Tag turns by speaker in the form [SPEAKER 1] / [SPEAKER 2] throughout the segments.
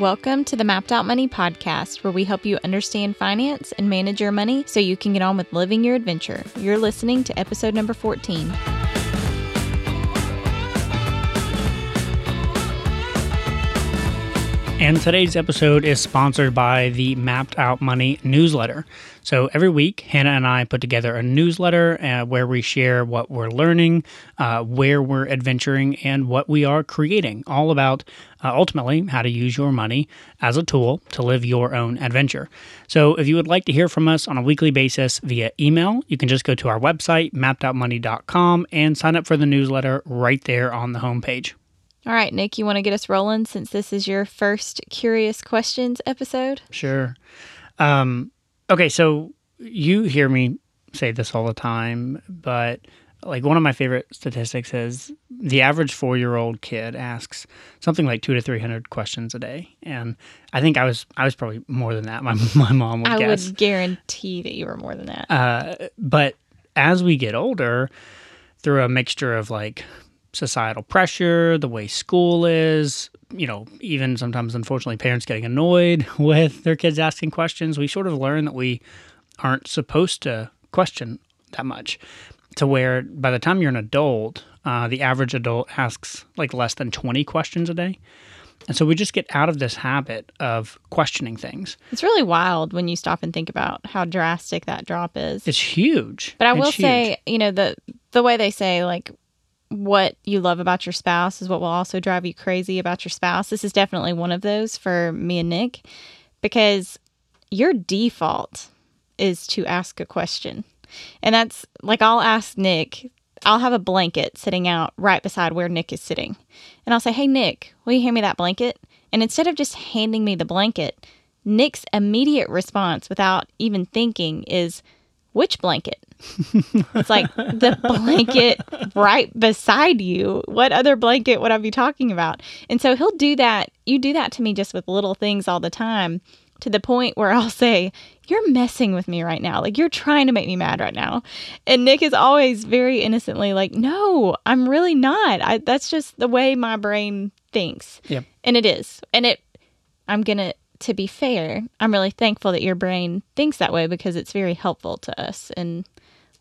[SPEAKER 1] Welcome to the Mapped Out Money podcast, where we help you understand finance and manage your money so you can get on with living your adventure. You're listening to episode number 14.
[SPEAKER 2] And today's episode is sponsored by the Mapped Out Money newsletter. So every week, Hannah and I put together a newsletter uh, where we share what we're learning, uh, where we're adventuring, and what we are creating, all about uh, ultimately how to use your money as a tool to live your own adventure. So if you would like to hear from us on a weekly basis via email, you can just go to our website, mappedoutmoney.com, and sign up for the newsletter right there on the homepage.
[SPEAKER 1] All right, Nick, you want to get us rolling since this is your first Curious Questions episode?
[SPEAKER 2] Sure. Um, okay, so you hear me say this all the time, but like one of my favorite statistics is the average four year old kid asks something like two to three hundred questions a day, and I think I was I was probably more than that. My my mom would
[SPEAKER 1] I
[SPEAKER 2] guess.
[SPEAKER 1] would guarantee that you were more than that.
[SPEAKER 2] Uh, but as we get older, through a mixture of like societal pressure, the way school is, you know, even sometimes unfortunately parents getting annoyed with their kids asking questions, we sort of learn that we aren't supposed to question that much. To where by the time you're an adult, uh, the average adult asks like less than 20 questions a day. And so we just get out of this habit of questioning things.
[SPEAKER 1] It's really wild when you stop and think about how drastic that drop is.
[SPEAKER 2] It's huge.
[SPEAKER 1] But I
[SPEAKER 2] It's
[SPEAKER 1] will
[SPEAKER 2] huge.
[SPEAKER 1] say, you know, the the way they say like what you love about your spouse is what will also drive you crazy about your spouse. This is definitely one of those for me and Nick because your default is to ask a question. And that's like I'll ask Nick, I'll have a blanket sitting out right beside where Nick is sitting. And I'll say, "Hey Nick, will you hand me that blanket?" And instead of just handing me the blanket, Nick's immediate response without even thinking is, "Which blanket?" It's like the blanket right beside you. What other blanket would I be talking about? And so he'll do that. You do that to me just with little things all the time to the point where I'll say, You're messing with me right now. Like you're trying to make me mad right now. And Nick is always very innocently like, No, I'm really not. I, that's just the way my brain thinks.
[SPEAKER 2] Yep.
[SPEAKER 1] And it is. And it, I'm going to, to be fair, I'm really thankful that your brain thinks that way because it's very helpful to us in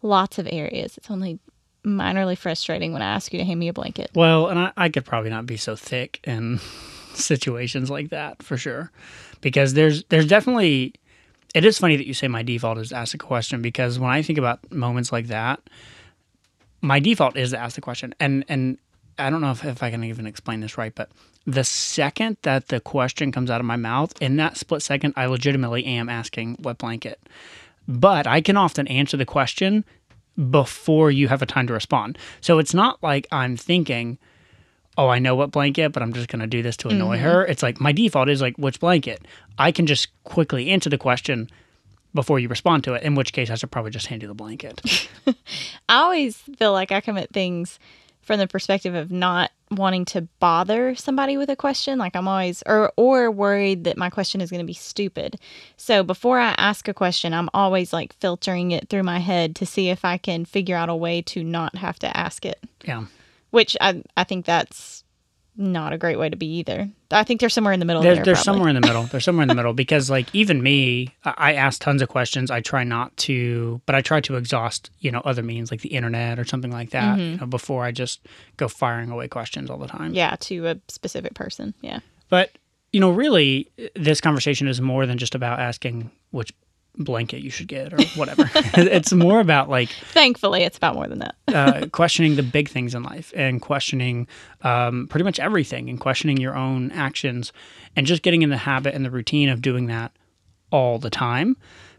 [SPEAKER 1] lots of areas. It's only minorly frustrating when I ask you to hand me a blanket.
[SPEAKER 2] Well, and I, I could probably not be so thick in situations like that for sure, because there's there's definitely. It is funny that you say my default is ask a question because when I think about moments like that, my default is to ask the question, and and I don't know if, if I can even explain this right, but the second that the question comes out of my mouth, in that split second, I legitimately am asking what blanket. But I can often answer the question before you have a time to respond. So it's not like I'm thinking, oh, I know what blanket, but I'm just going to do this to annoy mm-hmm. her. It's like my default is like, which blanket? I can just quickly answer the question before you respond to it, in which case I should probably just hand you the blanket.
[SPEAKER 1] I always feel like I commit things from the perspective of not wanting to bother somebody with a question like i'm always or or worried that my question is going to be stupid so before i ask a question i'm always like filtering it through my head to see if i can figure out a way to not have to ask it
[SPEAKER 2] yeah.
[SPEAKER 1] which i i think that's not a great way to be either i think they're somewhere in the middle
[SPEAKER 2] There's,
[SPEAKER 1] there probably.
[SPEAKER 2] somewhere in the middle. They're somewhere in the middle because, like, even me, I I ask tons of questions. I try not to, but I try to exhaust, you know, other means like the internet or something like that, mm-hmm. you know, before I just go firing away questions all the time.
[SPEAKER 1] yeah to a specific person yeah
[SPEAKER 2] But, you know, really, this conversation is more than just about asking which blanket you should get or whatever. it's more about like
[SPEAKER 1] thankfully it's about more than that
[SPEAKER 2] uh, questioning the big things in life and questioning um, pretty much everything and questioning your own actions and just getting in the habit and the routine of doing that all the time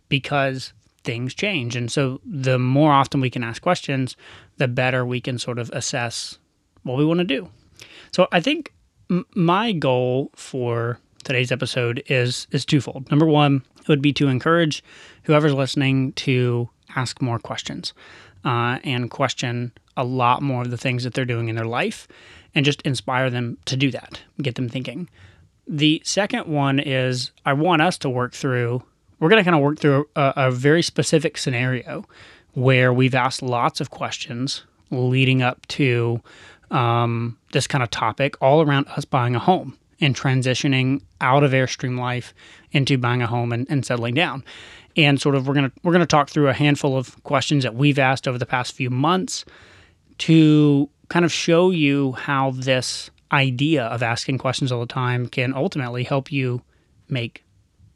[SPEAKER 2] because things change. And so the more often we can ask questions, the better we can sort of assess what we want to do. So I think m- my goal for today's episode is is twofold. Number one, it would be to encourage whoever's listening to ask more questions uh, and question a lot more of the things that they're doing in their life, and just inspire them to do that, get them thinking. The second one is I want us to work through. We're going to kind of work through a, a very specific scenario where we've asked lots of questions leading up to um, this kind of topic all around us buying a home in transitioning out of Airstream life into buying a home and, and settling down. And sort of we're gonna we're gonna talk through a handful of questions that we've asked over the past few months to kind of show you how this idea of asking questions all the time can ultimately help you make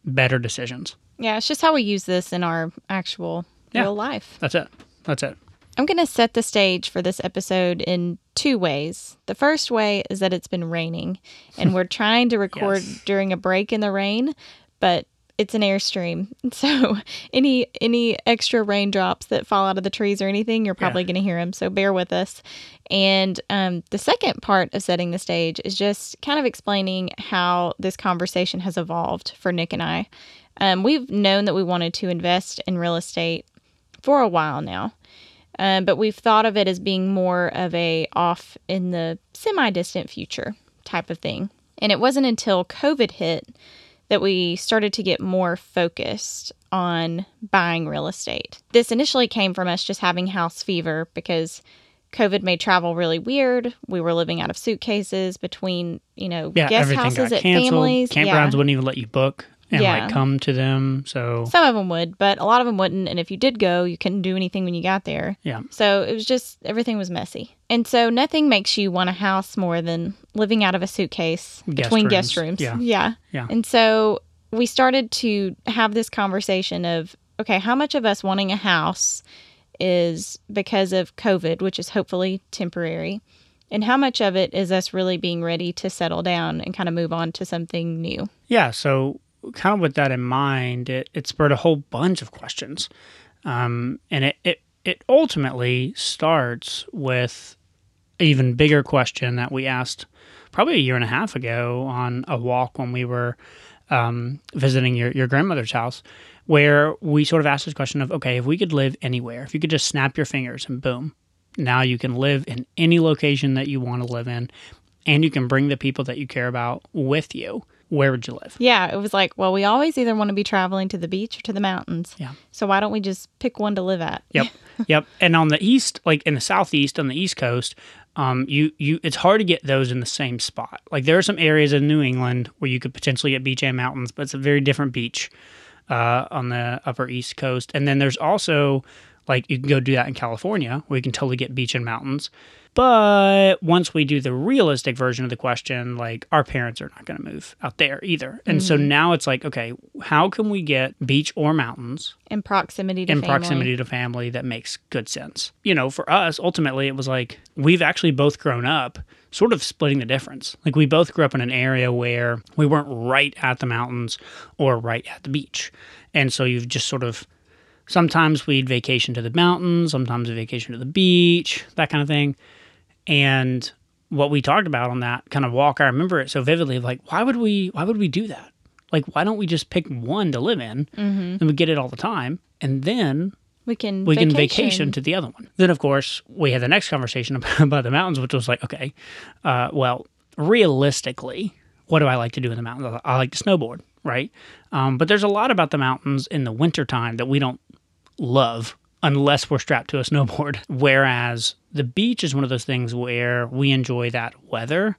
[SPEAKER 2] better decisions.
[SPEAKER 1] Yeah, it's just how we use this in our actual
[SPEAKER 2] Yeah.
[SPEAKER 1] real life.
[SPEAKER 2] That's it. That's it.
[SPEAKER 1] I'm going to set the stage for this episode in two ways. The first way is that it's been raining and we're trying to record
[SPEAKER 2] Yes.
[SPEAKER 1] during a break in the rain, but it's an airstream. So any any extra raindrops that fall out of the trees or anything, you're probably
[SPEAKER 2] Yeah.
[SPEAKER 1] going to hear them. So bear with us. And um, the second part of setting the stage is just kind of explaining how this conversation has evolved for Nick and I. Um, we've known that we wanted to invest in real estate for a while now. Um, but we've thought of it as being more of a off in the semi distant future type of thing. And it wasn't until COVID hit that we started to get more focused on buying real estate. This initially came from us just having house fever because COVID made travel really weird. We were living out of suitcases between, you know,
[SPEAKER 2] Yeah,
[SPEAKER 1] guest houses at
[SPEAKER 2] canceled.
[SPEAKER 1] families.
[SPEAKER 2] Campgrounds
[SPEAKER 1] Yeah.
[SPEAKER 2] wouldn't even let you book and
[SPEAKER 1] Yeah.
[SPEAKER 2] like come to them. So
[SPEAKER 1] Some of them would, but a lot of them wouldn't. And if you did go, you couldn't do anything when you got there.
[SPEAKER 2] yeah,
[SPEAKER 1] So it was just everything was messy. And so nothing makes you want a house more than living out of a suitcase
[SPEAKER 2] Guest
[SPEAKER 1] between guest
[SPEAKER 2] rooms.
[SPEAKER 1] rooms.
[SPEAKER 2] Yeah.
[SPEAKER 1] yeah.
[SPEAKER 2] Yeah.
[SPEAKER 1] And so we started to have this conversation of okay, how much of us wanting a house is because of COVID, which is hopefully temporary, and how much of it is us really being ready to settle down and kind of move on to something new.
[SPEAKER 2] yeah. So kind of with that in mind, it, it spurred a whole bunch of questions, um, and it, it it ultimately starts with an even bigger question that we asked probably a year and a half ago on a walk when we were um, visiting your, your grandmother's house, where we sort of asked this question of, okay, if we could live anywhere, if you could just snap your fingers and boom, now you can live in any location that you want to live in, and you can bring the people that you care about with you. Where would you live?
[SPEAKER 1] Yeah, it was like, well, we always either want to be traveling to the beach or to the mountains.
[SPEAKER 2] Yeah.
[SPEAKER 1] So why don't we just pick one to live at?
[SPEAKER 2] Yep, yep. And on the east, like in the southeast, on the east coast, um, you you it's hard to get those in the same spot. Like there are some areas in New England where you could potentially get beach and mountains, but it's a very different beach uh, on the upper east coast. And then there's also like you can go do that in California, where you can totally get beach and mountains. But once we do the realistic version of the question, like our parents are not going to move out there either. And so mm-hmm. now it's like, okay, how can we get beach or mountains
[SPEAKER 1] In proximity to
[SPEAKER 2] in
[SPEAKER 1] family.
[SPEAKER 2] proximity to family that makes good sense. You know, for us, ultimately, it was like we've actually both grown up sort of splitting the difference. Like we both grew up in an area where we weren't right at the mountains or right at the beach. And so you've just sort of sometimes we'd vacation to the mountains, sometimes a vacation to the beach, that kind of thing. And what we talked about on that kind of walk, I remember it so vividly. Like, why would we? Why would we do that? Like, why don't we just pick one to live in, and we get it all the time, and then
[SPEAKER 1] We can
[SPEAKER 2] we
[SPEAKER 1] vacation.
[SPEAKER 2] can vacation to the other one. Then, of course, we had the next conversation about, about the mountains, which was like, okay, uh, well, realistically, what do I like to do in the mountains? I like to snowboard, right? Um, but there's a lot about the mountains in the wintertime that we don't love unless we're strapped to a snowboard. Whereas the beach is one of those things where we enjoy that weather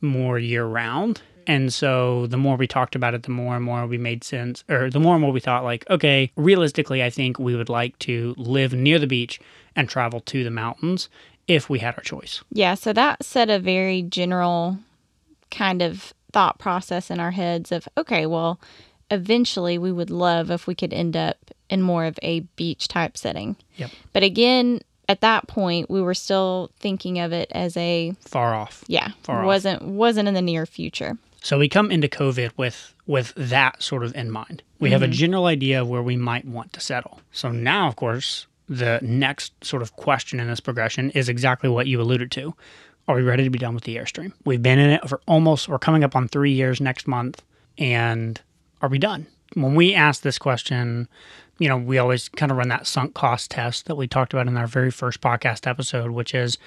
[SPEAKER 2] more year round. And so the more we talked about it, the more and more we made sense, or the more and more we thought, like, okay, realistically, I think we would like to live near the beach and travel to the mountains if we had our choice.
[SPEAKER 1] Yeah, so that set a very general kind of thought process in our heads of okay, well, eventually we would love if we could end up in more of a beach type setting.
[SPEAKER 2] Yep.
[SPEAKER 1] But again, at that point, we were still thinking of it as a
[SPEAKER 2] Far off.
[SPEAKER 1] yeah,
[SPEAKER 2] Far off.
[SPEAKER 1] wasn't wasn't in the near future.
[SPEAKER 2] So we come into COVID with with that sort of in mind. We have a mm-hmm. general idea of where we might want to settle. So now, of course, the next sort of question in this progression is exactly what you alluded to. Are we ready to be done with the Airstream? We've been in it for almost, we're coming up on three years next month. And are we done? When we ask this question, you know, we always kind of run that sunk cost test that we talked about in our very first podcast episode, which is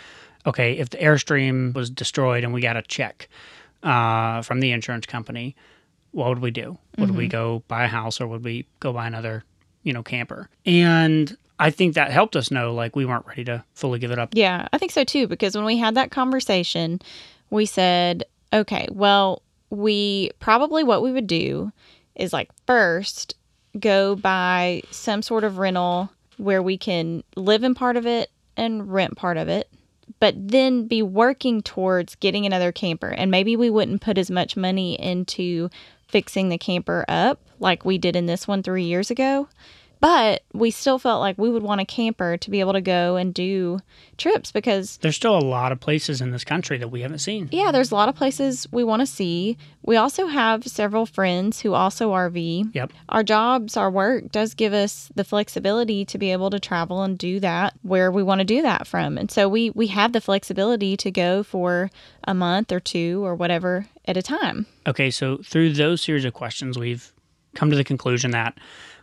[SPEAKER 2] okay, if the Airstream was destroyed and we got a check uh, from the insurance company, what would we do? Would we go buy a house or would we go buy another, you know, camper? And I think that helped us know like we weren't ready to fully give it up.
[SPEAKER 1] Yeah, I think so too, because when we had that conversation, we said, okay, well, we probably what we would do is like first go buy some sort of rental where we can live in part of it and rent part of it, but then be working towards getting another camper. And maybe we wouldn't put as much money into fixing the camper up like we did in this one three years ago. But we still felt like we would want a camper to be able to go and do trips because
[SPEAKER 2] There's still a lot of places in this country that we haven't seen.
[SPEAKER 1] yeah, there's a lot of places we want to see. We also have several friends who also RV.
[SPEAKER 2] Yep.
[SPEAKER 1] Our jobs, our work does give us the flexibility to be able to travel and do that where we want to do that from. And so we we have the flexibility to go for a month or two or whatever at a time.
[SPEAKER 2] Okay, so through those series of questions, we've come to the conclusion that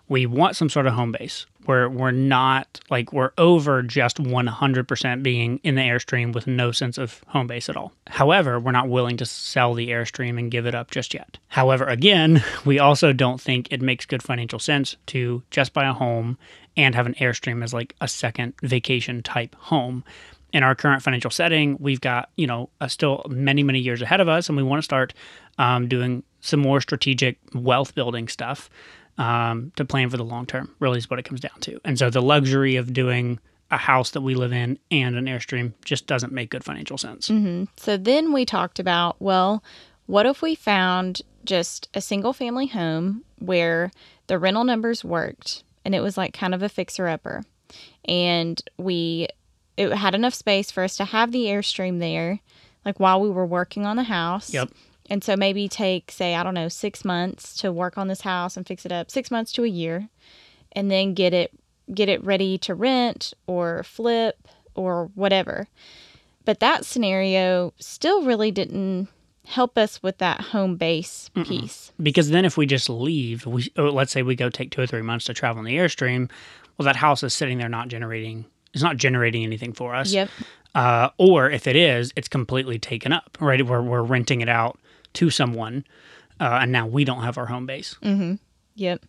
[SPEAKER 2] we want some sort of home base where we're not like we're over just 100% being in the Airstream with no sense of home base at all. However, we're not willing to sell the Airstream and give it up just yet. However, again, we also don't think it makes good financial sense to just buy a home and have an Airstream as like a second vacation type home in our current financial setting, we've got you know still many many years ahead of us, and we want to start um, doing some more strategic wealth building stuff um, to plan for the long term. Really, is what it comes down to. And so the luxury of doing a house that we live in and an airstream just doesn't make good financial sense.
[SPEAKER 1] So then we talked about, well, what if we found just a single family home where the rental numbers worked and it was like kind of a fixer upper and we it had enough space for us to have the airstream there like while we were working on the house.
[SPEAKER 2] Yep.
[SPEAKER 1] And so maybe take say I don't know 6 months to work on this house and fix it up, 6 months to a year and then get it get it ready to rent or flip or whatever. But that scenario still really didn't help us with that home base piece.
[SPEAKER 2] Because then if we just leave, we or let's say we go take two or three months to travel in the airstream, well, that house is sitting there not generating. It's not generating anything for us.
[SPEAKER 1] Yep.
[SPEAKER 2] Uh, or if it is, it's completely taken up. Right, we're we're renting it out to someone, uh, and now we don't have our home base.
[SPEAKER 1] Yep.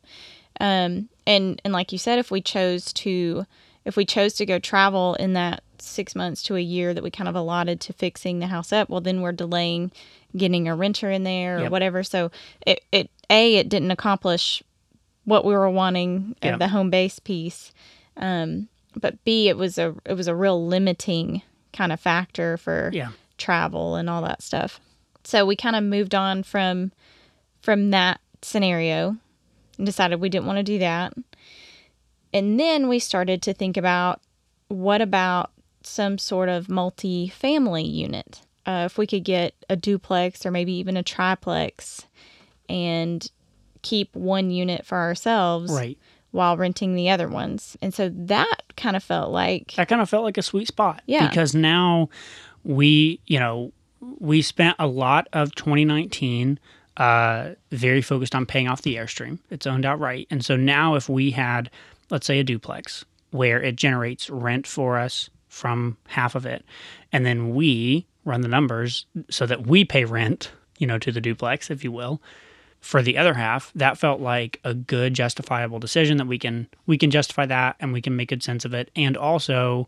[SPEAKER 1] Um, and and like you said, if we chose to, if we chose to go travel in that six months to a year that we kind of allotted to fixing the house up, well, then we're delaying getting a renter in there or
[SPEAKER 2] Yep.
[SPEAKER 1] whatever. So it it a it didn't accomplish what we were wanting of the home base piece. Um, but b it was a it was a real limiting kind of factor for
[SPEAKER 2] Yeah.
[SPEAKER 1] travel and all that stuff. So we kind of moved on from from that scenario and decided we didn't want to do that. And then we started to think about what about some sort of multi-family unit? Uh, if we could get a duplex or maybe even a triplex and keep one unit for ourselves
[SPEAKER 2] Right.
[SPEAKER 1] while renting the other ones. And so that kind of felt like
[SPEAKER 2] that kind of felt like a sweet spot.
[SPEAKER 1] Yeah.
[SPEAKER 2] Because now we, you know, we spent a lot of 2019 uh, very focused on paying off the Airstream. It's owned outright. And so now if we had, let's say, a duplex where it generates rent for us from half of it, and then we run the numbers so that we pay rent, you know, to the duplex, if you will, for the other half that felt like a good justifiable decision that we can we can justify that and we can make good sense of it and also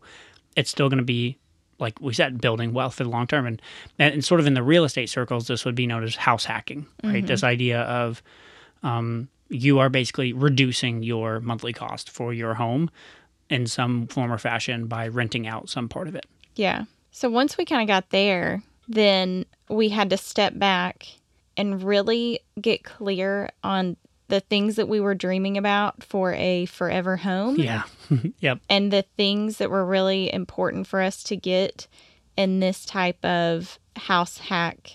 [SPEAKER 2] it's still going to be like we said building wealth for the long term. And, and sort of in the real estate circles this would be known as house hacking right? This idea of um, you are basically reducing your monthly cost for your home in some form or fashion by renting out some part of it.
[SPEAKER 1] Yeah. So once we kind of got there, then we had to step back and really get clear on the things that we were dreaming about for a forever home.
[SPEAKER 2] Yeah. Yep.
[SPEAKER 1] And the things that were really important for us to get in this type of house hack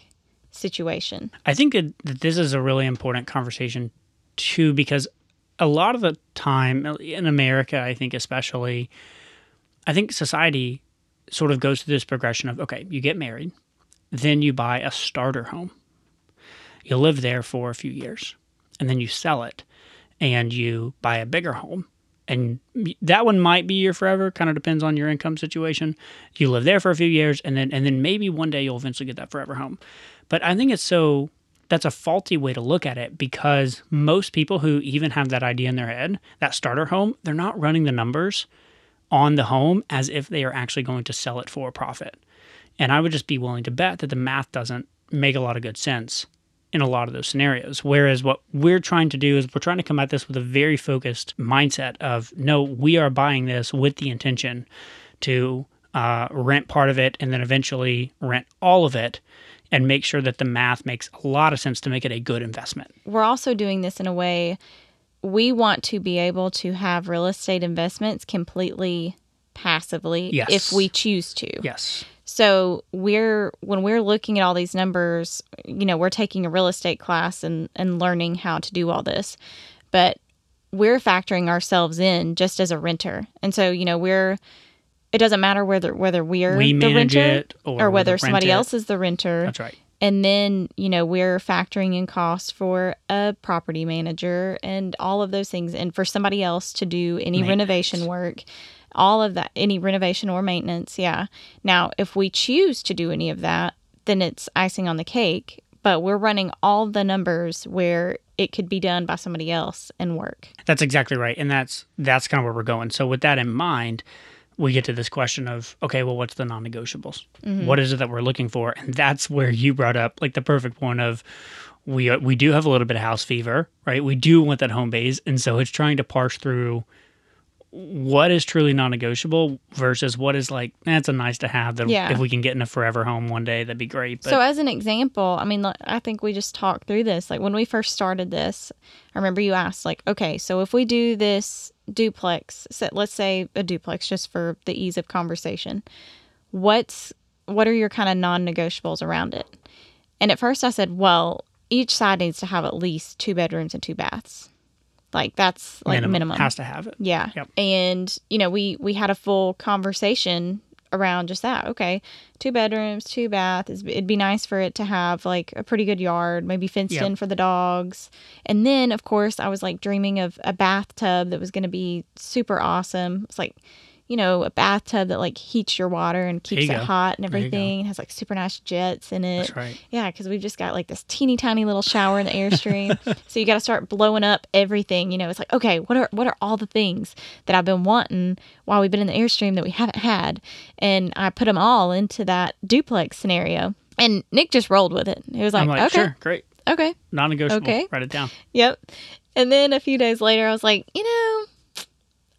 [SPEAKER 1] situation.
[SPEAKER 2] I think that that this is a really important conversation too, because a lot of the time in America, I think especially, I think society sort of goes through this progression of okay, you get married, then you buy a starter home, you live there for a few years, and then you sell it, and you buy a bigger home. And that one might be your forever. Kind of depends on your income situation. You live there for a few years, and then and then maybe one day you'll eventually get that forever home. But I think it's so that's a faulty way to look at it because most people who even have that idea in their head, that starter home, they're not running the numbers on the home as if they are actually going to sell it for a profit. And I would just be willing to bet that the math doesn't make a lot of good sense in a lot of those scenarios. Whereas what we're trying to do is we're trying to come at this with a very focused mindset of no, we are buying this with the intention to uh, rent part of it and then eventually rent all of it and make sure that the math makes a lot of sense to make it a good investment.
[SPEAKER 1] We're also doing this in a way we want to be able to have real estate investments completely passively
[SPEAKER 2] Yes.
[SPEAKER 1] if we choose to.
[SPEAKER 2] Yes.
[SPEAKER 1] So we're when we're looking at all these numbers, you know, we're taking a real estate class and and learning how to do all this. But we're factoring ourselves in just as a renter. And so, you know, we're it doesn't matter whether whether we're
[SPEAKER 2] We
[SPEAKER 1] the renter
[SPEAKER 2] it or,
[SPEAKER 1] or whether somebody else is the renter.
[SPEAKER 2] That's right.
[SPEAKER 1] And then, you know, we're factoring in costs for a property manager and all of those things, and for somebody else to do any renovation work, all of that, any renovation or maintenance. Yeah. Now, if we choose to do any of that, then it's icing on the cake, but we're running all the numbers where it could be done by somebody else and work.
[SPEAKER 2] That's exactly right, and that's that's kind of where we're going. So with that in mind, we get to this question of okay, well, what's the non-negotiables? Mm-hmm. What is it that we're looking for? And that's where you brought up like the perfect point of we we do have a little bit of house fever, right? We do want that home base, and so it's trying to parse through what is truly non-negotiable versus what is like eh, that's a nice to have that
[SPEAKER 1] Yeah.
[SPEAKER 2] if we can get in a forever home one day that'd be great but
[SPEAKER 1] so, as an example, I mean, I think we just talked through this. Like, when we first started this, I remember you asked, like, okay, so if we do this duplex, so let's say a duplex just for the ease of conversation, what's what are your kind of non negotiables around it? And at first I said, well, each side needs to have at least two bedrooms and two baths. Like, that's like minimum.
[SPEAKER 2] has to have it
[SPEAKER 1] Yeah.
[SPEAKER 2] Yep.
[SPEAKER 1] And you know, we we had a full conversation around just that. Okay, two bedrooms, two baths. It'd be nice for it to have like a pretty good yard, maybe fenced
[SPEAKER 2] Yep.
[SPEAKER 1] in for the dogs. And then, of course, I was like dreaming of a bathtub that was going to be super awesome. It's like, you know, a bathtub that like heats your water and keeps it
[SPEAKER 2] go.
[SPEAKER 1] hot and
[SPEAKER 2] There you go.
[SPEAKER 1] everything. It has like super nice jets in it.
[SPEAKER 2] that's right
[SPEAKER 1] Yeah, because we've just got like this teeny tiny little shower in the airstream. so you got to start blowing up everything. You know, it's like okay, what are what are all the things that I've been wanting while we've been in the airstream that we haven't had, and I put them all into that duplex scenario. And Nick just rolled with it. He was like,
[SPEAKER 2] i'm like
[SPEAKER 1] okay,
[SPEAKER 2] sure great
[SPEAKER 1] okay,
[SPEAKER 2] non-negotiable
[SPEAKER 1] Okay.
[SPEAKER 2] write it down
[SPEAKER 1] yep. And then a few days later, I was like, you know,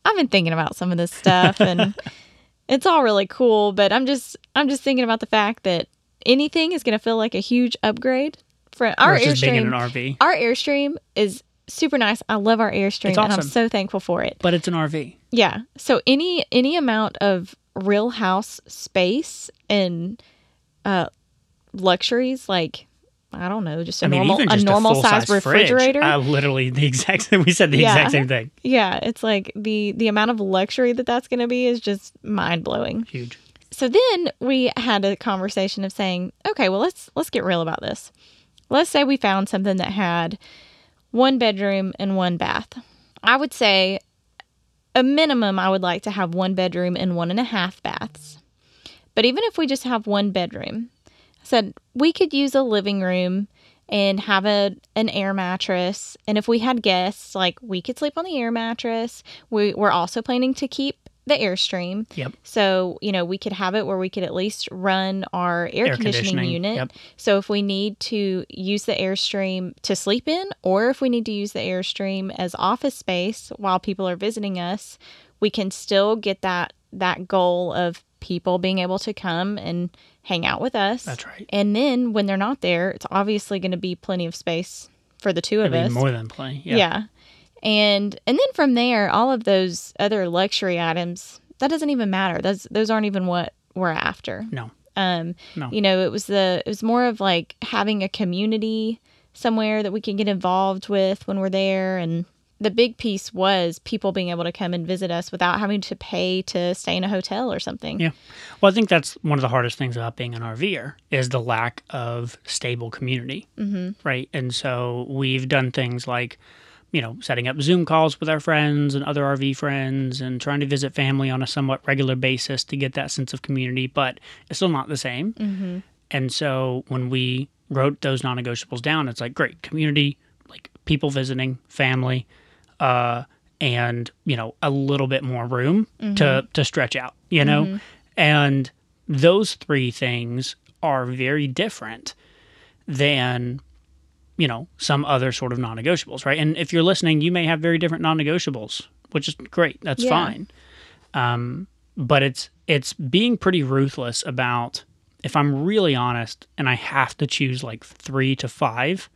[SPEAKER 1] I've been thinking about some of this stuff, and it's all really cool. But I'm just I'm just thinking about the fact that anything is going to feel like a huge upgrade for our
[SPEAKER 2] versus being in an
[SPEAKER 1] airstream.
[SPEAKER 2] rv
[SPEAKER 1] Our airstream is super nice. I love our airstream,
[SPEAKER 2] It's
[SPEAKER 1] and I'm so thankful for it.
[SPEAKER 2] but it's an rv
[SPEAKER 1] Yeah. So any any amount of real house space and uh luxuries like I don't know, just a
[SPEAKER 2] I mean,
[SPEAKER 1] normal a normal
[SPEAKER 2] a
[SPEAKER 1] size refrigerator.
[SPEAKER 2] uh, literally the exact same. We said the
[SPEAKER 1] Yeah.
[SPEAKER 2] exact same thing.
[SPEAKER 1] yeah, it's like the the amount of luxury that that's going to be is just mind blowing.
[SPEAKER 2] Huge.
[SPEAKER 1] So then we had a conversation of saying, okay, well let's let's get real about this. Let's say we found something that had one bedroom and one bath. I would say a minimum I would like to have one bedroom and one and a half baths. But even if we just have one bedroom, said we could use a living room and have a an air mattress. And if we had guests, like we could sleep on the air mattress. We, we're also planning to keep the airstream.
[SPEAKER 2] Yep.
[SPEAKER 1] So, you know, we could have it where we could at least run our air,
[SPEAKER 2] Air
[SPEAKER 1] conditioning,
[SPEAKER 2] conditioning,
[SPEAKER 1] unit.
[SPEAKER 2] yep.
[SPEAKER 1] So, if we need to use the Airstream to sleep in, or if we need to use the Airstream as office space while people are visiting us, we can still get that that goal of people being able to come and hang out with us.
[SPEAKER 2] That's right.
[SPEAKER 1] And then when they're not there, it's obviously going to be plenty of space for the two of
[SPEAKER 2] mean,
[SPEAKER 1] us.
[SPEAKER 2] more than plenty.
[SPEAKER 1] Yeah.
[SPEAKER 2] Yeah.
[SPEAKER 1] And and then from there, all of those other luxury items, that doesn't even matter. Those those aren't even what we're after.
[SPEAKER 2] No.
[SPEAKER 1] Um
[SPEAKER 2] No.
[SPEAKER 1] you know, it was the it was more of like having a community somewhere that we can get involved with when we're there and the big piece was people being able to come and visit us without having to pay to stay in a hotel or something.
[SPEAKER 2] Yeah. Well, I think that's one of the hardest things about being an RVer is the lack of stable community, mm-hmm. right? And so we've done things like, you know, setting up Zoom calls with our friends and other RV friends, and trying to visit family on a somewhat regular basis to get that sense of community. But it's still not the same. Mm-hmm. And so when we wrote those non-negotiables down, it's like great community, like people visiting, family, uh, and you know a little bit more room to to stretch out you know and those three things are very different than you know, some other sort of non negotiables, right? And if you're listening, you may have very different non negotiables, which is great. That's
[SPEAKER 1] Yeah.
[SPEAKER 2] fine. Um, but it's it's being pretty ruthless about if I'm really honest and I have to choose like three to five,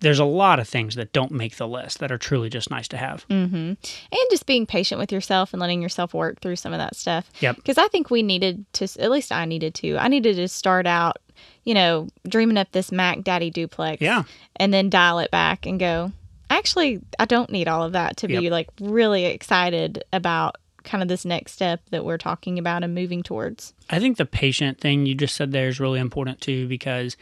[SPEAKER 2] there's a lot of things that don't make the list that are truly just nice to have.
[SPEAKER 1] Mm-hmm. And just being patient with yourself and letting yourself work through some of that stuff.
[SPEAKER 2] Yep.
[SPEAKER 1] Because I think we needed to, at least I needed to, I needed to start out, you know, dreaming up this Mac Daddy duplex.
[SPEAKER 2] Yeah.
[SPEAKER 1] And then dial it back and go, actually, I don't need all of that to be
[SPEAKER 2] Yep.
[SPEAKER 1] like really excited about kind of this next step that we're talking about and moving towards.
[SPEAKER 2] I think the patient thing you just said there is really important too because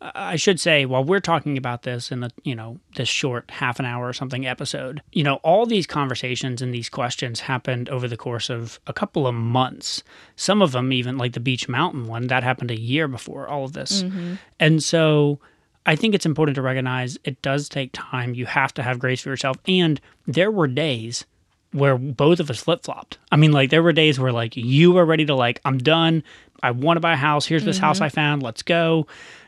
[SPEAKER 2] I should say while we're talking about this in the you know this short half an hour or something episode, you know all these conversations and these questions happened over the course of a couple of months. Some of them even like the Beach Mountain one that happened a year before all of this, mm-hmm. and so. I think it's important to recognize it does take time. You have to have grace for yourself. And there were days where both of us flip flopped. I mean, like there were days where like you were ready to like, I'm done. I want to buy a house. Here's this mm-hmm. house I found. Let's go.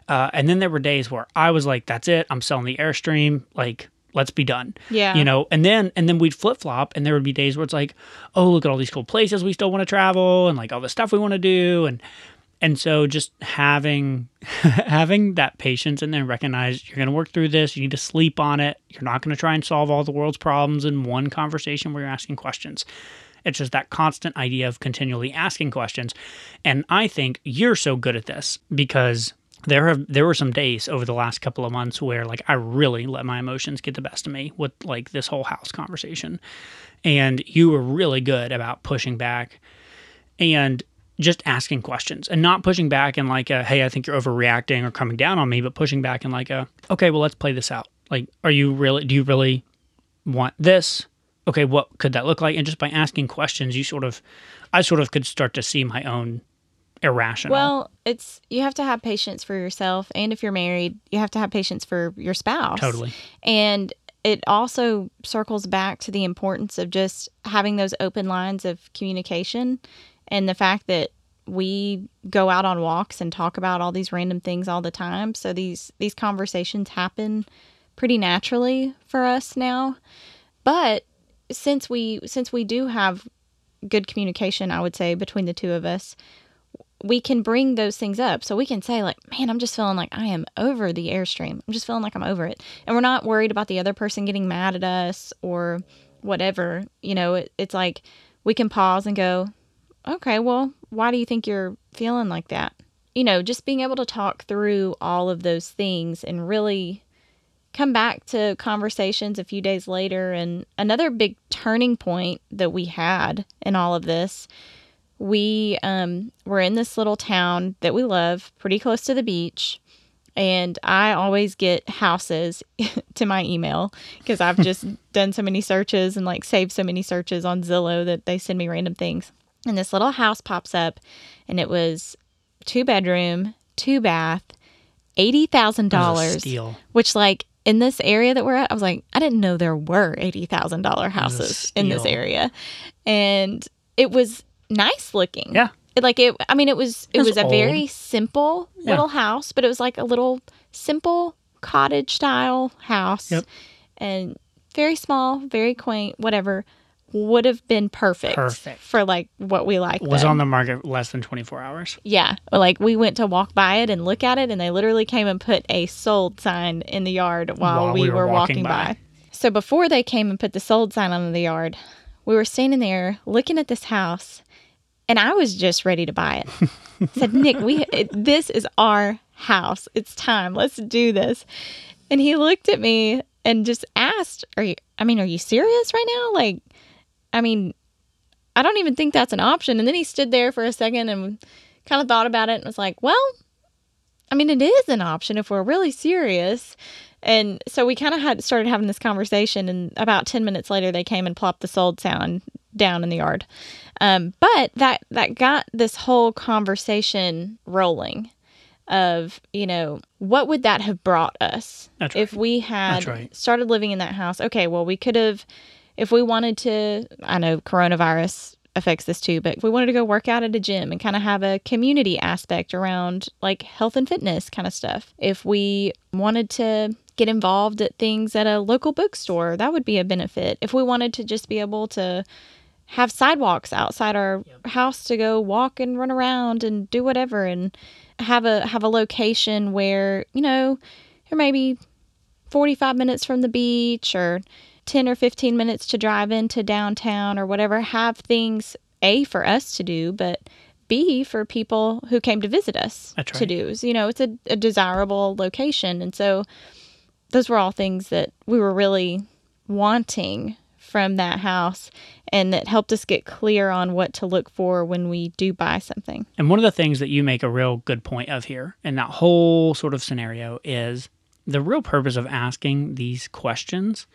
[SPEAKER 2] Uh, and then there were days where I was like, that's it. I'm selling the Airstream. Like, let's be done.
[SPEAKER 1] Yeah.
[SPEAKER 2] You know, and then and then we'd flip flop, and there would be days where it's like, oh, look at all these cool places we still want to travel, and like all the stuff we want to do, and and so just having having that patience and then recognize you're going to work through this you need to sleep on it you're not going to try and solve all the world's problems in one conversation where you're asking questions it's just that constant idea of continually asking questions and i think you're so good at this because there have there were some days over the last couple of months where like i really let my emotions get the best of me with like this whole house conversation. And you were really good about pushing back and just asking questions and not pushing back in like a hey i think you're overreacting or coming down on me but pushing back in like a okay well let's play this out. Like are you really do you really want this? Okay what could that look like? And just by asking questions you sort of i sort of could start to see my own irrational
[SPEAKER 1] Well, it's you have to have patience for yourself, and if you're married, you have to have patience for your spouse.
[SPEAKER 2] totally
[SPEAKER 1] And it also circles back to the importance of just having those open lines of communication and the fact that we go out on walks and talk about all these random things all the time. So these these conversations happen pretty naturally for us now. But since we since we do have good communication, I would say between the two of us, we can bring those things up. So we can say, like, man, I'm just feeling like I am over the Airstream. I'm just feeling like I'm over it. And we're not worried about the other person getting mad at us or whatever. You know, it, it's like we can pause and go, okay, well, why do you think you're feeling like that? You know, just being able to talk through all of those things and really come back to conversations a few days later. And another big turning point that we had in all of this we um, were in this little town that we love, pretty close to the beach. And I always get houses to my email because I've just done so many searches and like saved so many searches on Zillow that they send me random things. And this little house pops up, and it was two bedroom, two bath, eighty thousand dollars. Which, like in this area that we're at, I was like, I didn't know there were eighty thousand dollar houses in this area, and it was nice looking.
[SPEAKER 2] Yeah.
[SPEAKER 1] It, like it. I mean, it was it
[SPEAKER 2] It was
[SPEAKER 1] was a very simple
[SPEAKER 2] Yeah.
[SPEAKER 1] little house, but it was like a little simple cottage style house,
[SPEAKER 2] Yep.
[SPEAKER 1] and very small, very quaint, whatever. Would have been perfect,
[SPEAKER 2] Perfect.
[SPEAKER 1] for like what we like.
[SPEAKER 2] was
[SPEAKER 1] then.
[SPEAKER 2] on the market less than 24 hours
[SPEAKER 1] Yeah. Like we went to walk by it and look at it, and they literally came and put a sold sign in the yard while, we, were, walking, by. So before they came and put the sold sign on the yard, we were standing there looking at this house, and I was just ready to buy it. Said, Nick, we this is our house. It's time. Let's do this. And he looked at me and just asked, "Are you? I mean, are you serious right now? Like, I mean, I don't even think that's an option." And then he stood there for a second and kind of thought about it and was like, "Well, I mean, it is an option if we're really serious." And so we kind of had started having this conversation, and about ten minutes later, they came and plopped the sold sound down in the yard. Um, but that that got this whole conversation rolling of you know what would that have brought us if we had
[SPEAKER 2] right.
[SPEAKER 1] started living in that house okay well we could have if we wanted to i know coronavirus affects this too, but if we wanted to go work out at a gym and kind of have a community aspect around like health and fitness kind of stuff. If we wanted to get involved at things at a local bookstore, that would be a benefit. If we wanted to just be able to have sidewalks outside our house to go walk and run around and do whatever and have a have a location where, you know, you're maybe 45 minutes from the beach or 10 or 15 minutes to drive into downtown or whatever, have things A for us to do, but B for people who came to visit us
[SPEAKER 2] That's
[SPEAKER 1] to
[SPEAKER 2] right.
[SPEAKER 1] do. So, you know, it's a, a desirable location. And so those were all things that we were really wanting from that house and that helped us get clear on what to look for when we do buy something.
[SPEAKER 2] And one of the things that you make a real good point of here in that whole sort of scenario is the real purpose of asking these questions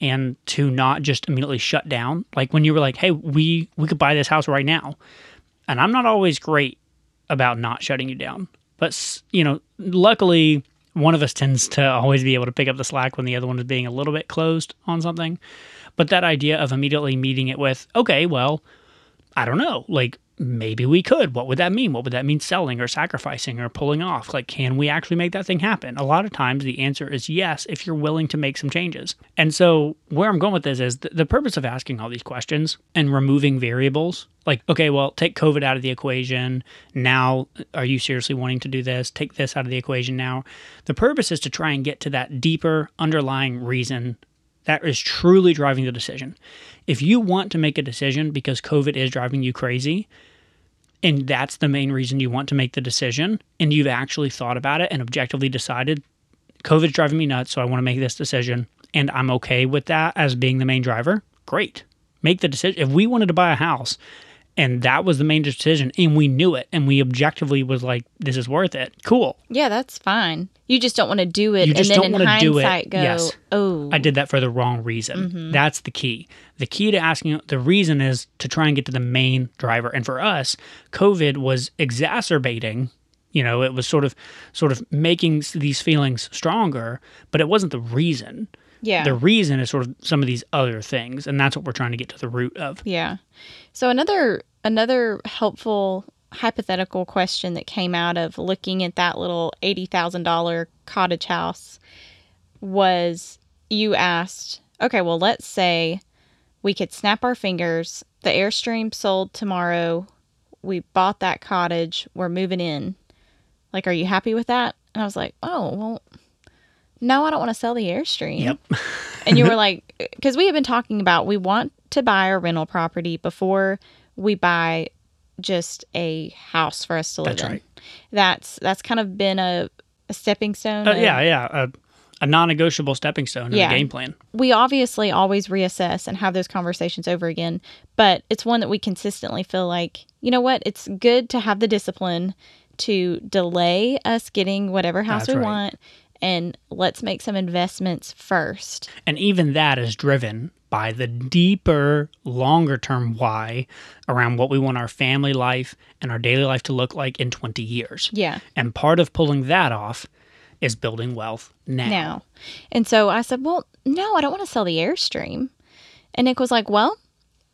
[SPEAKER 2] and to not just immediately shut down. Like when you were like, "Hey, we we could buy this house right now." And I'm not always great about not shutting you down. But you know, luckily one of us tends to always be able to pick up the slack when the other one is being a little bit closed on something. But that idea of immediately meeting it with, "Okay, well, I don't know. Like maybe we could. What would that mean? What would that mean selling or sacrificing or pulling off? Like can we actually make that thing happen? A lot of times the answer is yes if you're willing to make some changes. And so where I'm going with this is the, the purpose of asking all these questions and removing variables. Like okay, well, take COVID out of the equation. Now, are you seriously wanting to do this? Take this out of the equation now. The purpose is to try and get to that deeper underlying reason that is truly driving the decision. If you want to make a decision because COVID is driving you crazy, and that's the main reason you want to make the decision, and you've actually thought about it and objectively decided COVID's driving me nuts, so I want to make this decision, and I'm okay with that as being the main driver, great. Make the decision. If we wanted to buy a house and that was the main decision and we knew it and we objectively was like, this is worth it, cool.
[SPEAKER 1] Yeah, that's fine. You just don't want to do it
[SPEAKER 2] You
[SPEAKER 1] and
[SPEAKER 2] just
[SPEAKER 1] then
[SPEAKER 2] don't
[SPEAKER 1] in
[SPEAKER 2] wanna do it.
[SPEAKER 1] hindsight go,
[SPEAKER 2] Yes.
[SPEAKER 1] oh,
[SPEAKER 2] I did that for the wrong reason. Mm-hmm. That's the key. The key to asking the reason is to try and get to the main driver. And for us, COVID was exacerbating. You know, it was sort of, sort of making these feelings stronger, but it wasn't the reason.
[SPEAKER 1] yeah.
[SPEAKER 2] The reason is sort of some of these other things, and that's what we're trying to get to the root of.
[SPEAKER 1] Yeah. So another another helpful hypothetical question that came out of looking at that little eighty thousand dollar cottage house was you asked, okay, well let's say we could snap our fingers, the Airstream sold tomorrow, we bought that cottage, we're moving in. Like, are you happy with that? And I was like, oh well no, I don't want to sell the Airstream
[SPEAKER 2] Yep.
[SPEAKER 1] and you were like because we have been talking about we want to buy a rental property before we buy just a house for us to live
[SPEAKER 2] That's
[SPEAKER 1] in
[SPEAKER 2] right.
[SPEAKER 1] that's that's kind of been a, a stepping stone
[SPEAKER 2] Uh,
[SPEAKER 1] of-
[SPEAKER 2] yeah, yeah. A, a non negotiable stepping stone in
[SPEAKER 1] Yeah.
[SPEAKER 2] the game plan.
[SPEAKER 1] we obviously always reassess and have those conversations over again but it's one that we consistently feel like you know what it's good to have the discipline to delay us getting whatever house
[SPEAKER 2] That's
[SPEAKER 1] we
[SPEAKER 2] right.
[SPEAKER 1] want and let's make some investments first
[SPEAKER 2] And even that is driven by the deeper, longer term why around what we want our family life and our daily life to look like in 20 years.
[SPEAKER 1] yeah
[SPEAKER 2] And part of pulling that off is building wealth now.
[SPEAKER 1] now. And so I said, Well, no, I don't want to sell the Airstream. And Nick was like, Well,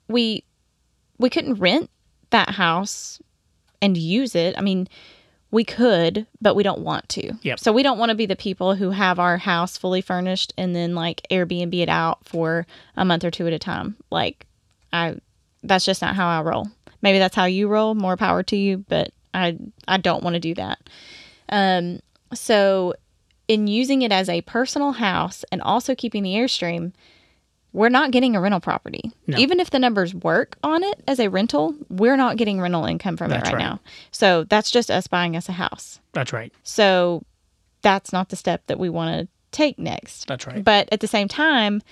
[SPEAKER 1] we we couldn't rent that house and use it. I mean, we could, but we don't want to.
[SPEAKER 2] Yep.
[SPEAKER 1] So we don't want to be the people who have our house fully furnished and then like Airbnb it out for a month or two at a time. Like I that's just not how I roll. Maybe that's how you roll, more power to you, but I I don't want to do that. Um so in using it as a personal house and also keeping the Airstream, we're not getting a rental property.
[SPEAKER 2] No.
[SPEAKER 1] Even if the numbers work on it as a rental, we're not getting rental income from
[SPEAKER 2] That's
[SPEAKER 1] it right,
[SPEAKER 2] right.
[SPEAKER 1] now. So that's just us buying us a house.
[SPEAKER 2] That's right.
[SPEAKER 1] So that's not the step that we want to take next.
[SPEAKER 2] That's right.
[SPEAKER 1] But at the same time,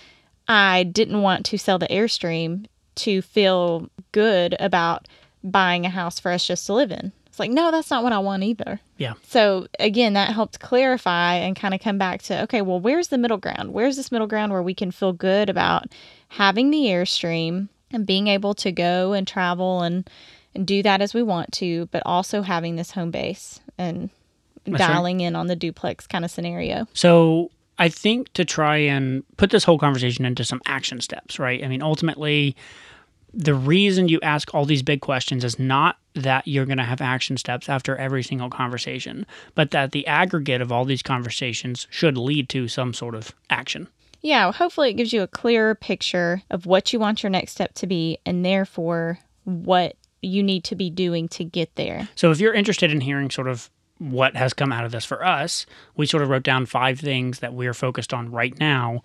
[SPEAKER 1] I didn't want to sell the Airstream to feel good about buying a house for us just to live in. It's like, no, that's not what I want either.
[SPEAKER 2] Yeah.
[SPEAKER 1] So again, that helped clarify and kind of come back to okay, well, where's the middle ground? Where's this middle ground where we can feel good about having the Airstream and being able to go and travel and and do that as we want to, but also having this home base and
[SPEAKER 2] right.
[SPEAKER 1] dialing in on the duplex kind of scenario.
[SPEAKER 2] So I think to try and put this whole conversation into some action steps, right? I mean, ultimately, the reason you ask all these big questions is not that you're going to have action steps after every single conversation, but that the aggregate of all these conversations should lead to some sort of action.
[SPEAKER 1] Yeah, hopefully it gives you a clearer picture of what you want your next step to be and therefore what you need to be doing to get there.
[SPEAKER 2] So if you're interested in hearing sort of what has come out of this for us, we sort of wrote down five things that we're focused on right now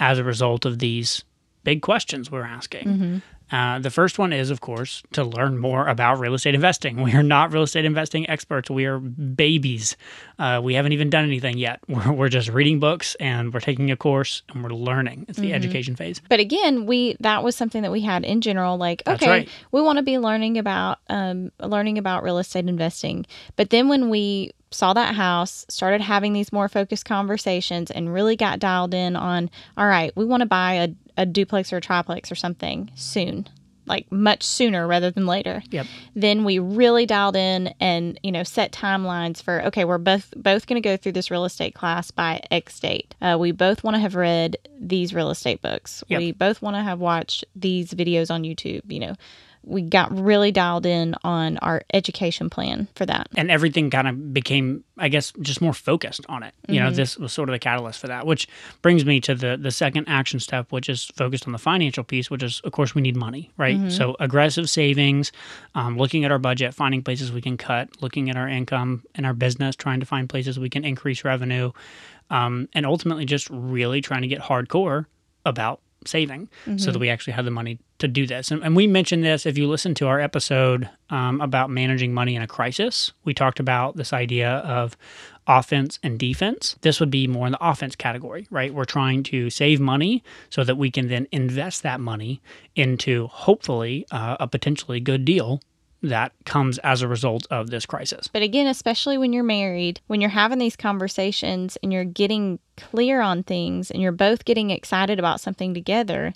[SPEAKER 2] as a result of these big questions we're asking. Mm-hmm. Uh, the first one is, of course, to learn more about real estate investing. We are not real estate investing experts. We are babies. Uh, we haven't even done anything yet. We're, we're, just reading books and we're taking a course and we're learning. It's the mm-hmm. education phase.
[SPEAKER 1] But again, we that was something that we had in general. Like, okay, right. we want to be learning about um, learning about real estate investing. But then when we saw that house, started having these more focused conversations, and really got dialed in on, all right, we want to buy a, a duplex or a triplex or something soon like much sooner rather than later.
[SPEAKER 2] Yep.
[SPEAKER 1] Then we really dialed in and you know set timelines for okay, we're both both going to go through this real estate class by X date. Uh, we both want to have read these real estate books. Yep. We both want to have watched these videos on YouTube. You know, we got really dialed in on our education plan for that.
[SPEAKER 2] And everything kind of became, I guess, just more focused on it. You mm-hmm. know, this was sort of the catalyst for that, which brings me to the the second action step, which is focused on the financial piece, which is, of course, we need money, right? Mm-hmm. So aggressive savings, um, looking at our budget, finding places we can cut, looking at our income and our business, trying to find places we can increase revenue, um, and ultimately just really trying to get hardcore about saving mm-hmm. so that mm-hmm. we actually had the money to do this. And, and we mentioned this if you listen to our episode um, about managing money in a crisis. We talked about this idea of offense and defense. This would be more in the offense category, right? We're trying to save money so that we can then invest that money into hopefully uh, a potentially good deal that comes as a result of this crisis.
[SPEAKER 1] But again, especially when you're married, when you're having these conversations and you're getting clear on things and you're both getting excited about something together,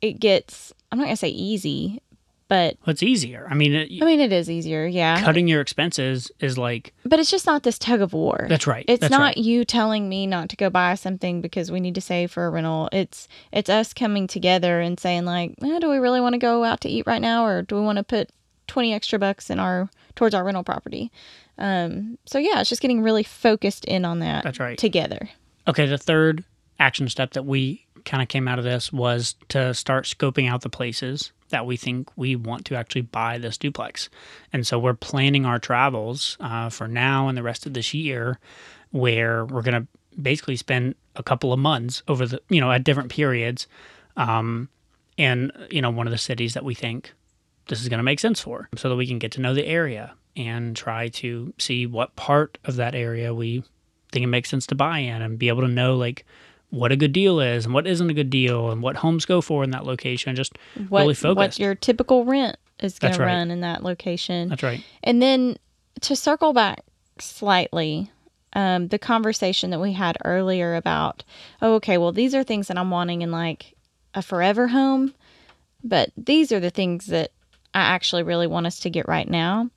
[SPEAKER 1] it gets, I'm not going to say easy, but
[SPEAKER 2] well, it's easier. I mean, it,
[SPEAKER 1] I mean, it is easier. Yeah.
[SPEAKER 2] Cutting your expenses is like,
[SPEAKER 1] but it's just not this tug of war.
[SPEAKER 2] That's right.
[SPEAKER 1] It's
[SPEAKER 2] That's
[SPEAKER 1] not
[SPEAKER 2] right.
[SPEAKER 1] you telling me not to go buy something because we need to save for a rental. It's, it's us coming together and saying like, eh, do we really want to go out to eat right now? Or do we want to put 20 extra bucks in our towards our rental property. Um, so yeah, it's just getting really focused in on that.
[SPEAKER 2] That's right.
[SPEAKER 1] Together.
[SPEAKER 2] Okay, the third action step that we kind of came out of this was to start scoping out the places that we think we want to actually buy this duplex. And so we're planning our travels uh, for now and the rest of this year, where we're going to basically spend a couple of months over the you know at different periods, um, in you know one of the cities that we think this is going to make sense for so that we can get to know the area and try to see what part of that area we think it makes sense to buy in and be able to know like what a good deal is and what isn't a good deal and what homes go for in that location just
[SPEAKER 1] what,
[SPEAKER 2] really focus.
[SPEAKER 1] what your typical rent is going to run in that location.
[SPEAKER 2] That's right.
[SPEAKER 1] And then to circle back slightly um, the conversation that we had earlier about oh okay well these are things that i'm wanting in like a forever home but these are the things that I actually really want us to get right now,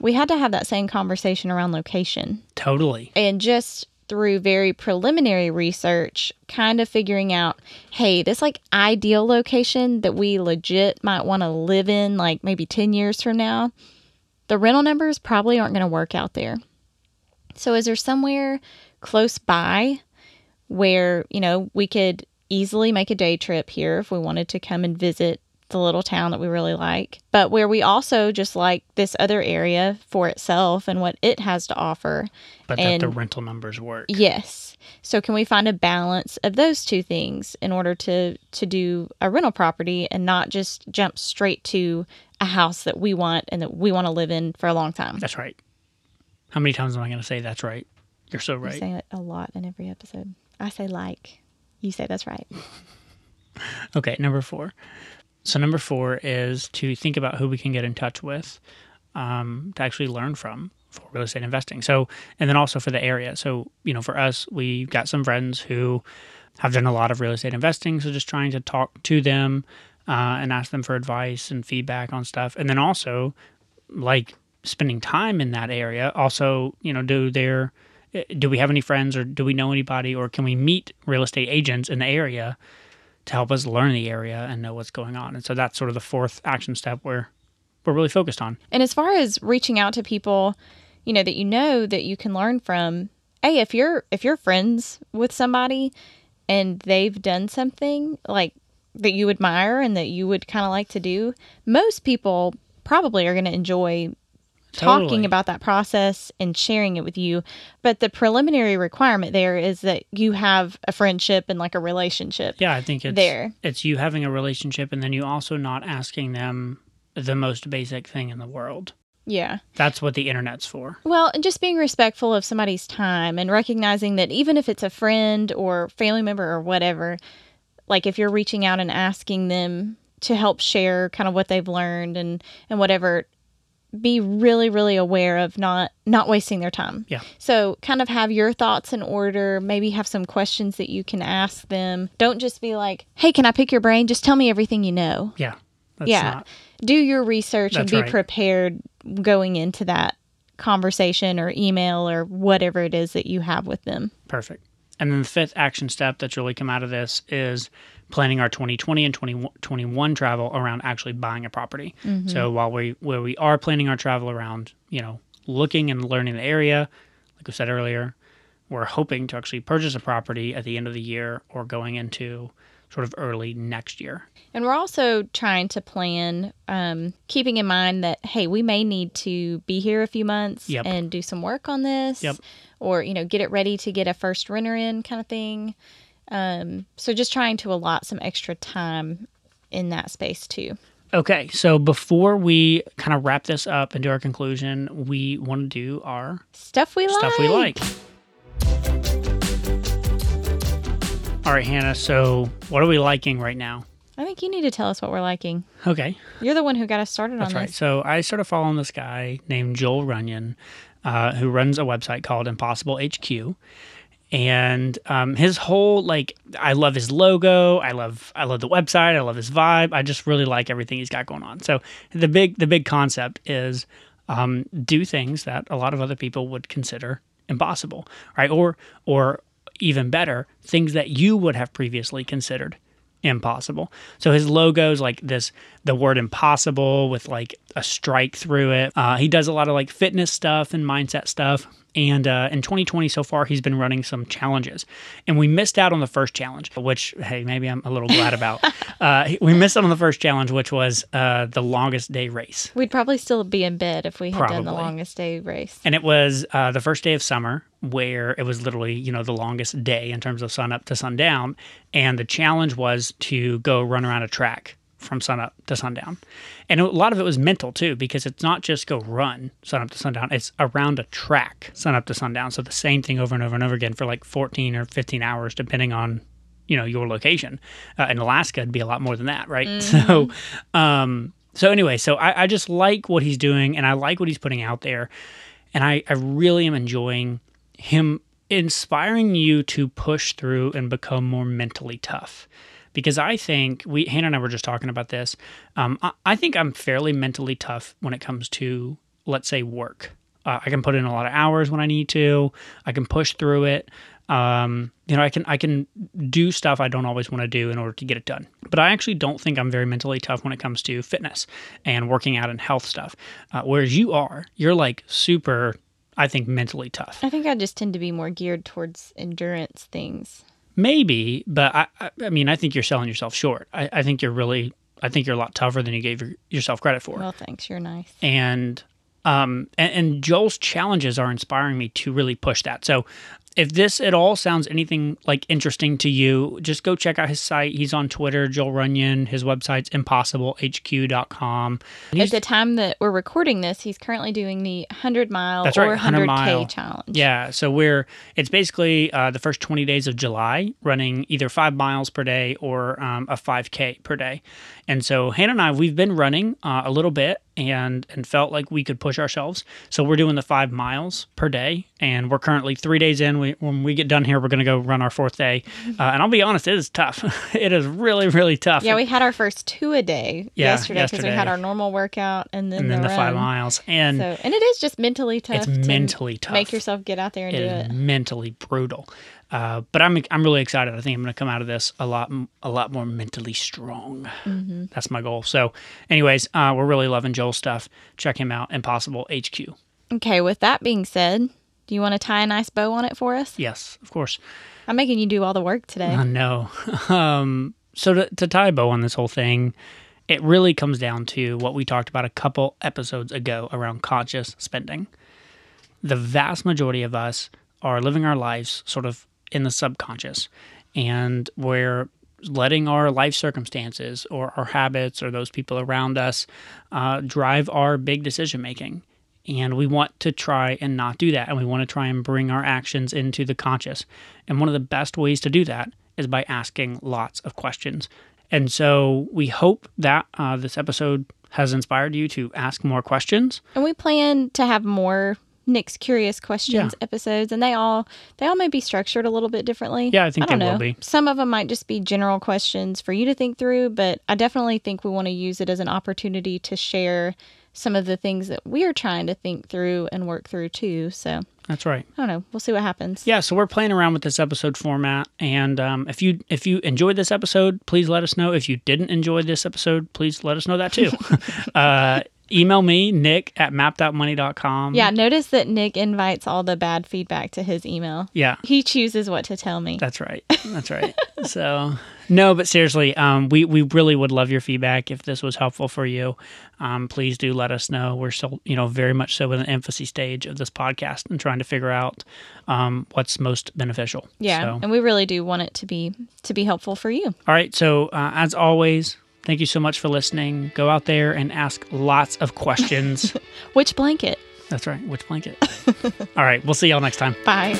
[SPEAKER 1] we had to have that same conversation around location.
[SPEAKER 2] Totally.
[SPEAKER 1] And just through very preliminary research, kind of figuring out, hey, this like ideal location that we legit might want to live in, like maybe 10 years from now, the rental numbers probably aren't going to work out there. So, is there somewhere close by where, you know, we could easily make a day trip here if we wanted to come and visit the little town that we really like, but where we also just like this other area for itself and what it has to offer.
[SPEAKER 2] But and, that the rental numbers work.
[SPEAKER 1] Yes. So can we find a balance of those two things in order to to do a rental property and not just jump straight to a house that we want and that we want to live in for a long time?
[SPEAKER 2] That's right. How many times am I going to say that's right? You're so right.
[SPEAKER 1] You say it a lot in every episode. I say like. You say that's right.
[SPEAKER 2] okay, number four. So, number four is to think about who we can get in touch with um, to actually learn from for real estate investing. So, and then also for the area. So, you know, for us, we got some friends who have done a lot of real estate investing. So, just trying to talk to them uh, and ask them for advice and feedback on stuff. And then also, like spending time in that area, also, you know, do their do we have any friends or do we know anybody or can we meet real estate agents in the area to help us learn the area and know what's going on. And so that's sort of the fourth action step where we're really focused on.
[SPEAKER 1] And as far as reaching out to people, you know, that you know that you can learn from, hey, if you're if you're friends with somebody and they've done something like that you admire and that you would kind of like to do, most people probably are going to enjoy talking
[SPEAKER 2] Totally.
[SPEAKER 1] about that process and sharing it with you. But the preliminary requirement there is that you have a friendship and like a relationship.
[SPEAKER 2] Yeah, I think it's
[SPEAKER 1] There.
[SPEAKER 2] it's you having a relationship and then you also not asking them the most basic thing in the world.
[SPEAKER 1] Yeah.
[SPEAKER 2] That's what the internet's for.
[SPEAKER 1] Well, and just being respectful of somebody's time and recognizing that even if it's a friend or family member or whatever, like if you're reaching out and asking them to help share kind of what they've learned and and whatever, be really really aware of not not wasting their time.
[SPEAKER 2] Yeah.
[SPEAKER 1] So, kind of have your thoughts in order, maybe have some questions that you can ask them. Don't just be like, "Hey, can I pick your brain? Just tell me everything you know."
[SPEAKER 2] Yeah. That's
[SPEAKER 1] yeah.
[SPEAKER 2] not
[SPEAKER 1] do your research and be
[SPEAKER 2] right.
[SPEAKER 1] prepared going into that conversation or email or whatever it is that you have with them.
[SPEAKER 2] perfect. And then the fifth action step that's really come out of this is planning our 2020 and 2021 travel around actually buying a property. So while we where we are planning our travel around, you know, looking and learning the area, like we said earlier, we're hoping to actually purchase a property at the end of the year or going into sort of early next year.
[SPEAKER 1] And we're also trying to plan, um, keeping in mind that, hey, we may need to be here a few months
[SPEAKER 2] Yep.
[SPEAKER 1] and do some work on this
[SPEAKER 2] Yep.
[SPEAKER 1] or, you know, get it ready to get a first renter in kind of thing. Um, so just trying to allot some extra time in that space too.
[SPEAKER 2] Okay, so before we kind of wrap this up and do our conclusion, we want to do our
[SPEAKER 1] Stuff we like.
[SPEAKER 2] stuff we like. All right, Hannah. So, what are we liking right now?
[SPEAKER 1] I think you need to tell us what we're liking.
[SPEAKER 2] Okay,
[SPEAKER 1] You're the one who got us started
[SPEAKER 2] that's
[SPEAKER 1] on
[SPEAKER 2] right.
[SPEAKER 1] this.
[SPEAKER 2] So, I started following this guy named Joel Runyon, uh, who runs a website called Impossible HQ, and um, his whole like, I love his logo. I love, I love the website. I love his vibe. I just really like everything he's got going on. So, the big, the big concept is um, do things that a lot of other people would consider impossible, right? Or, or even better, things that you would have previously considered impossible. So his logo's like this, the word impossible with like a strike through it. Uh, he does a lot of like fitness stuff and mindset stuff. And uh, in 2020 so far, he's been running some challenges. And we missed out on the first challenge, which, hey, maybe I'm a little glad about. uh, we missed out on the first challenge, which was uh, the longest day race.
[SPEAKER 1] We'd probably still be in bed if we had done the longest day race.
[SPEAKER 2] And it was uh, the first day of summer where it was literally, you know, the longest day in terms of sun up to sundown. And the challenge was to go run around a track from sun up to sundown. And a lot of it was mental too, because it's not just go run sun up to sundown, it's around a track sun up to sundown. So the same thing over and over and over again for like 14 or 15 hours, depending on, you know, your location. Uh, in Alaska, it'd be a lot more than that, right? So, um, so anyway, so I, I just like what he's doing and I like what he's putting out there. And I, I really am enjoying him inspiring you to push through and become more mentally tough. Because I think we Hannah and I were just talking about this. Um, I, I think I'm fairly mentally tough when it comes to, let's say, work. Uh, I can put in a lot of hours when I need to. I can push through it. Um, you know, I can I can do stuff I don't always want to do in order to get it done. But I actually don't think I'm very mentally tough when it comes to fitness and working out and health stuff. Uh, whereas you are, you're like super. I think mentally tough.
[SPEAKER 1] I think I just tend to be more geared towards endurance things.
[SPEAKER 2] Maybe, but I, I, mean, I think you're selling yourself short. I, I think you're really, I think you're a lot tougher than you gave your, yourself credit for.
[SPEAKER 1] Well, thanks. You're nice.
[SPEAKER 2] and um and, and Joel's challenges are inspiring me to really push that. So if this at all sounds anything like interesting to you, just go check out his site. He's on Twitter, Joel Runyon. His website's impossiblehq.com.
[SPEAKER 1] At the time that we're recording this, he's currently doing the 100 mile
[SPEAKER 2] That's
[SPEAKER 1] or
[SPEAKER 2] right, 100
[SPEAKER 1] 100K
[SPEAKER 2] mile.
[SPEAKER 1] challenge.
[SPEAKER 2] yeah, so we're it's basically uh, the first 20 days of July running either five miles per day or um, a 5K per day. And so Hannah and I, we've been running uh, a little bit and and felt like we could push ourselves. So we're doing the five miles per day, and we're currently three days in. We, when we get done here, we're going to go run our fourth day. Uh, and I'll be honest, it is tough. it is really really tough.
[SPEAKER 1] Yeah, we had our first two a day
[SPEAKER 2] Yeah,
[SPEAKER 1] yesterday because we had our normal workout and then,
[SPEAKER 2] and then
[SPEAKER 1] the,
[SPEAKER 2] five miles, and
[SPEAKER 1] So, and it is just mentally tough.
[SPEAKER 2] it's
[SPEAKER 1] to
[SPEAKER 2] mentally tough.
[SPEAKER 1] Make yourself get out there and
[SPEAKER 2] it
[SPEAKER 1] do
[SPEAKER 2] is
[SPEAKER 1] it.
[SPEAKER 2] mentally brutal. Uh, but I'm I'm really excited. I think I'm going to come out of this a lot a lot more mentally strong. Mm-hmm. That's my goal. So, anyways, uh, we're really loving Joel's stuff. Check him out. Impossible HQ.
[SPEAKER 1] Okay. With that being said, do you want to tie a nice bow on it for us?
[SPEAKER 2] Yes, of course.
[SPEAKER 1] I'm making you do all the work today.
[SPEAKER 2] I know. um, so to, to tie a bow on this whole thing, it really comes down to what we talked about a couple episodes ago around conscious spending. The vast majority of us are living our lives sort of in the subconscious, and we're letting our life circumstances or our habits or those people around us uh, drive our big decision making. And we want to try and not do that. And we want to try and bring our actions into the conscious. And one of the best ways to do that is by asking lots of questions. And so we hope that uh, this episode has inspired you to ask more questions.
[SPEAKER 1] And we plan to have more Nick's curious questions
[SPEAKER 2] Yeah.
[SPEAKER 1] episodes, and they all they all may be structured a little bit differently.
[SPEAKER 2] Yeah, I think
[SPEAKER 1] I don't
[SPEAKER 2] they will
[SPEAKER 1] know.
[SPEAKER 2] be.
[SPEAKER 1] Some of them might just be general questions for you to think through, but I definitely think we want to use it as an opportunity to share some of the things that we're trying to think through and work through too. So
[SPEAKER 2] That's right.
[SPEAKER 1] I don't know. We'll see what happens.
[SPEAKER 2] Yeah, so we're playing around with this episode format, and um, if you if you enjoyed this episode, please let us know. If you didn't enjoy this episode, please let us know that too. uh, email me nick at mappedoutmoney.com.
[SPEAKER 1] Yeah, notice that Nick invites all the bad feedback to his email.
[SPEAKER 2] yeah,
[SPEAKER 1] He chooses what to tell me.
[SPEAKER 2] that's right. That's right. so no, but seriously, um, we we really would love your feedback if this was helpful for you. Um, please do let us know. We're still, you know, very much so in the infancy stage of this podcast and trying to figure out um, what's most beneficial.
[SPEAKER 1] yeah,
[SPEAKER 2] So-
[SPEAKER 1] and we really do want it to be to be helpful for you.
[SPEAKER 2] All right. So, uh, as always, thank you so much for listening. Go out there and ask lots of questions.
[SPEAKER 1] Which blanket?
[SPEAKER 2] That's right. Which blanket? All right. We'll see y'all next time.
[SPEAKER 1] Bye.